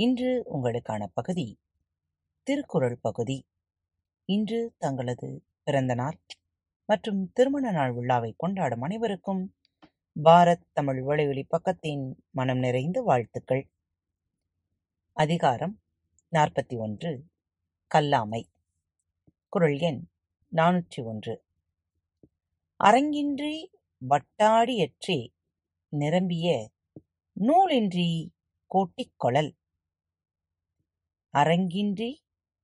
இன்று உங்களுக்கான பகுதி திருக்குறள் பகுதி. இன்று தங்களது பிறந்த நாள் மற்றும் திருமண நாள் விழாவை கொண்டாடும் அனைவருக்கும் பாரத் தமிழ் வழிவழி பக்கத்தின் மனம் நிறைந்த வாழ்த்துக்கள். அதிகாரம் நாற்பத்தி ஒன்று கல்லாமை. குரல் எண் நானூற்றி ஒன்று. அரங்கின்றி வட்டாடியற்றே நிரம்பிய நூலின்றி கோட்டிக் கொளல் அரங்கின்றி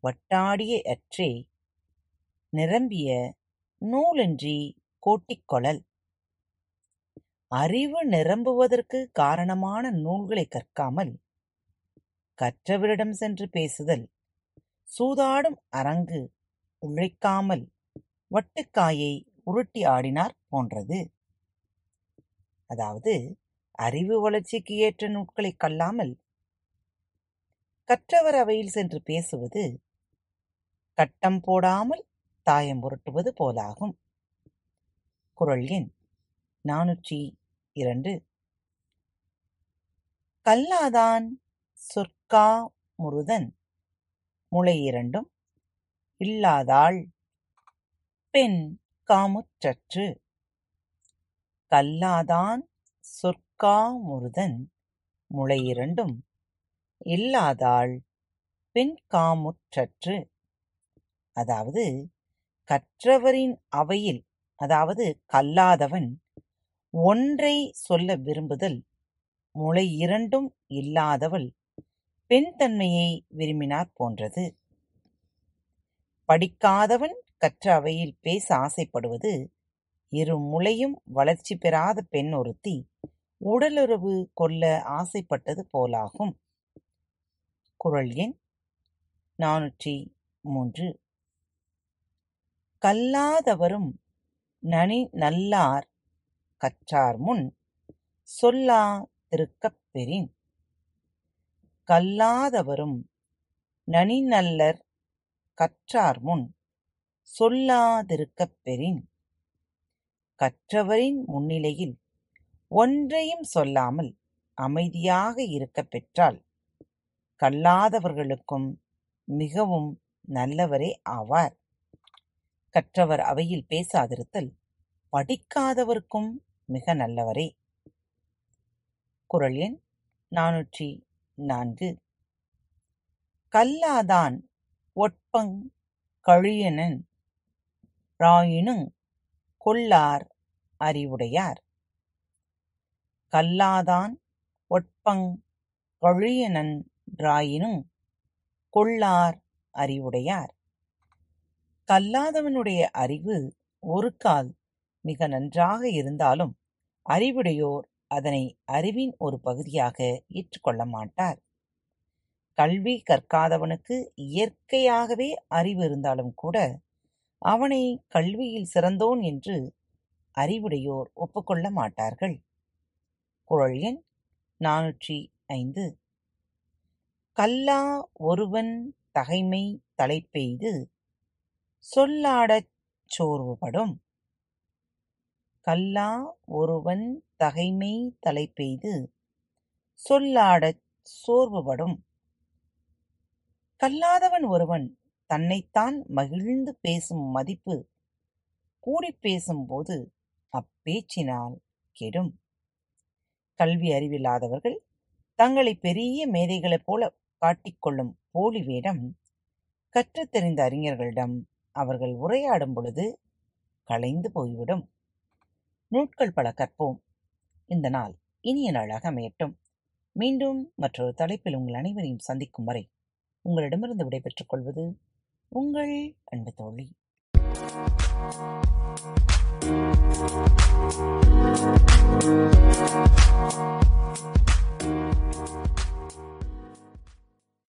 வட்டாடிய அற்றே. நிரம்பிய நூலின்றி கோட்டிக் கொளல் அறிவு நிரம்புவதற்கு காரணமான நூல்களை கற்காமல் கற்றவரிடம் சென்று பேசுதல். சூதாடும் அரங்கு உழைக்காமல் வட்டுக்காயை உருட்டி ஆடினார் போன்றது. அதாவது அறிவு வளர்ச்சிக்கு ஏற்ற நூல்களைக் கல்லாமல் கற்றவர் அவையில் சென்று பேசுவது கட்டம் போடாமல் தாயம் புரட்டுவது போலாகும். குரல் எண் நானூற்றி இரண்டு. கல்லாதான் சொற்கா முருதன் முளை இரண்டும் இல்லாதாள் பெண் காமுற்றற்று. கல்லாதான் சொற்கா முருதன் முளை இரண்டும் இல்லாதாள் பெண்காமுற்றற்று அதாவது கற்றவரின் அவையில் அதாவது கல்லாதவன் ஒன்றை சொல்ல விரும்புதல் முளை இரண்டும் இல்லாதவள் பெண் தன்மையை விரும்பினார் போன்றது. படிக்காதவன் கற்ற அவையில் பேச ஆசைப்படுவது இரு முளையும் வளர்ச்சி பெறாத பெண் ஒருத்தி உடலுறவு கொள்ள ஆசைப்பட்டது போலாகும். குரல் எண் நானூற்றி மூன்று. கல்லாதவரும் நனி நல்லார் கற்றார் முன் சொல்லா திருக்கப் பெறின். கல்லாதவரும் நனி நல்லர் கற்றார் முன் சொல்லாதிருக்கப் பெறின். கற்றவரின் முன்னிலையில் ஒன்றையும் சொல்லாமல் அமைதியாக இருக்கப் பெற்றால் கல்லாதவர்களுக்கும் மிகவும் நல்லவரே ஆவார். கற்றவர் அவையில் பேசாதிருத்தல் படிக்காதவர்க்கும் மிக நல்லவரே. குரல் எண் நானூற்றி நான்கு. கல்லாதான் ஒட்பங் கழியனன் ராயினும் கொல்லார் அறிவுடையார். கல்லாதான் ஒட்பங் கழியனன் ராயினுங் கொள்ளார் அறிவுடையார். கல்லாதவனுடைய அறிவு ஒரு கால் மிக நன்றாக இருந்தாலும் அறிவுடையோர் அதனை அறிவின் ஒரு பகுதியாக ஏற்றுக்கொள்ள மாட்டார். கல்வி கற்காதவனுக்கு இயற்கையாகவே அறிவு இருந்தாலும் கூட அவனை கல்வியில் சிறந்தோன் என்று அறிவுடையோர் ஒப்புக்கொள்ள மாட்டார்கள். குரல் எண் நானூற்றி ஐந்து. கல்லா ஒருவன் தகைமை தலைப்பெய்து சொல்லாடச் சோர்வுபடும். கல்லா ஒருவன் தகைமை தலைப்பெய்து சொல்லாடச் சோர்வுபடும். கல்லாதவன் ஒருவன் தன்னைத்தான் மகிழ்ந்து பேசும் மதிப்பு கூடிப் பேசும்போது அப்பேச்சினால் கெடும். கல்வி அறிவில்லாதவர்கள் தங்களை பெரிய மேதைகளைப் போல காட்டிக்கொள்ளும் போலி வேடம் கற்றுத் தெரிந்த அறிஞர்களிடம் அவர்கள் உரையாடும் பொழுது களைந்து போய்விடும். நூட்கள் பல கற்போம். இந்த நாள் இனிய நாளாக அமையட்டும். மீண்டும் மற்றொரு தலைப்பில் உங்கள் அனைவரையும் சந்திக்கும் வரை உங்களிடமிருந்து விடைபெற்றுக் கொள்வது உங்கள் அன்பு தோழி.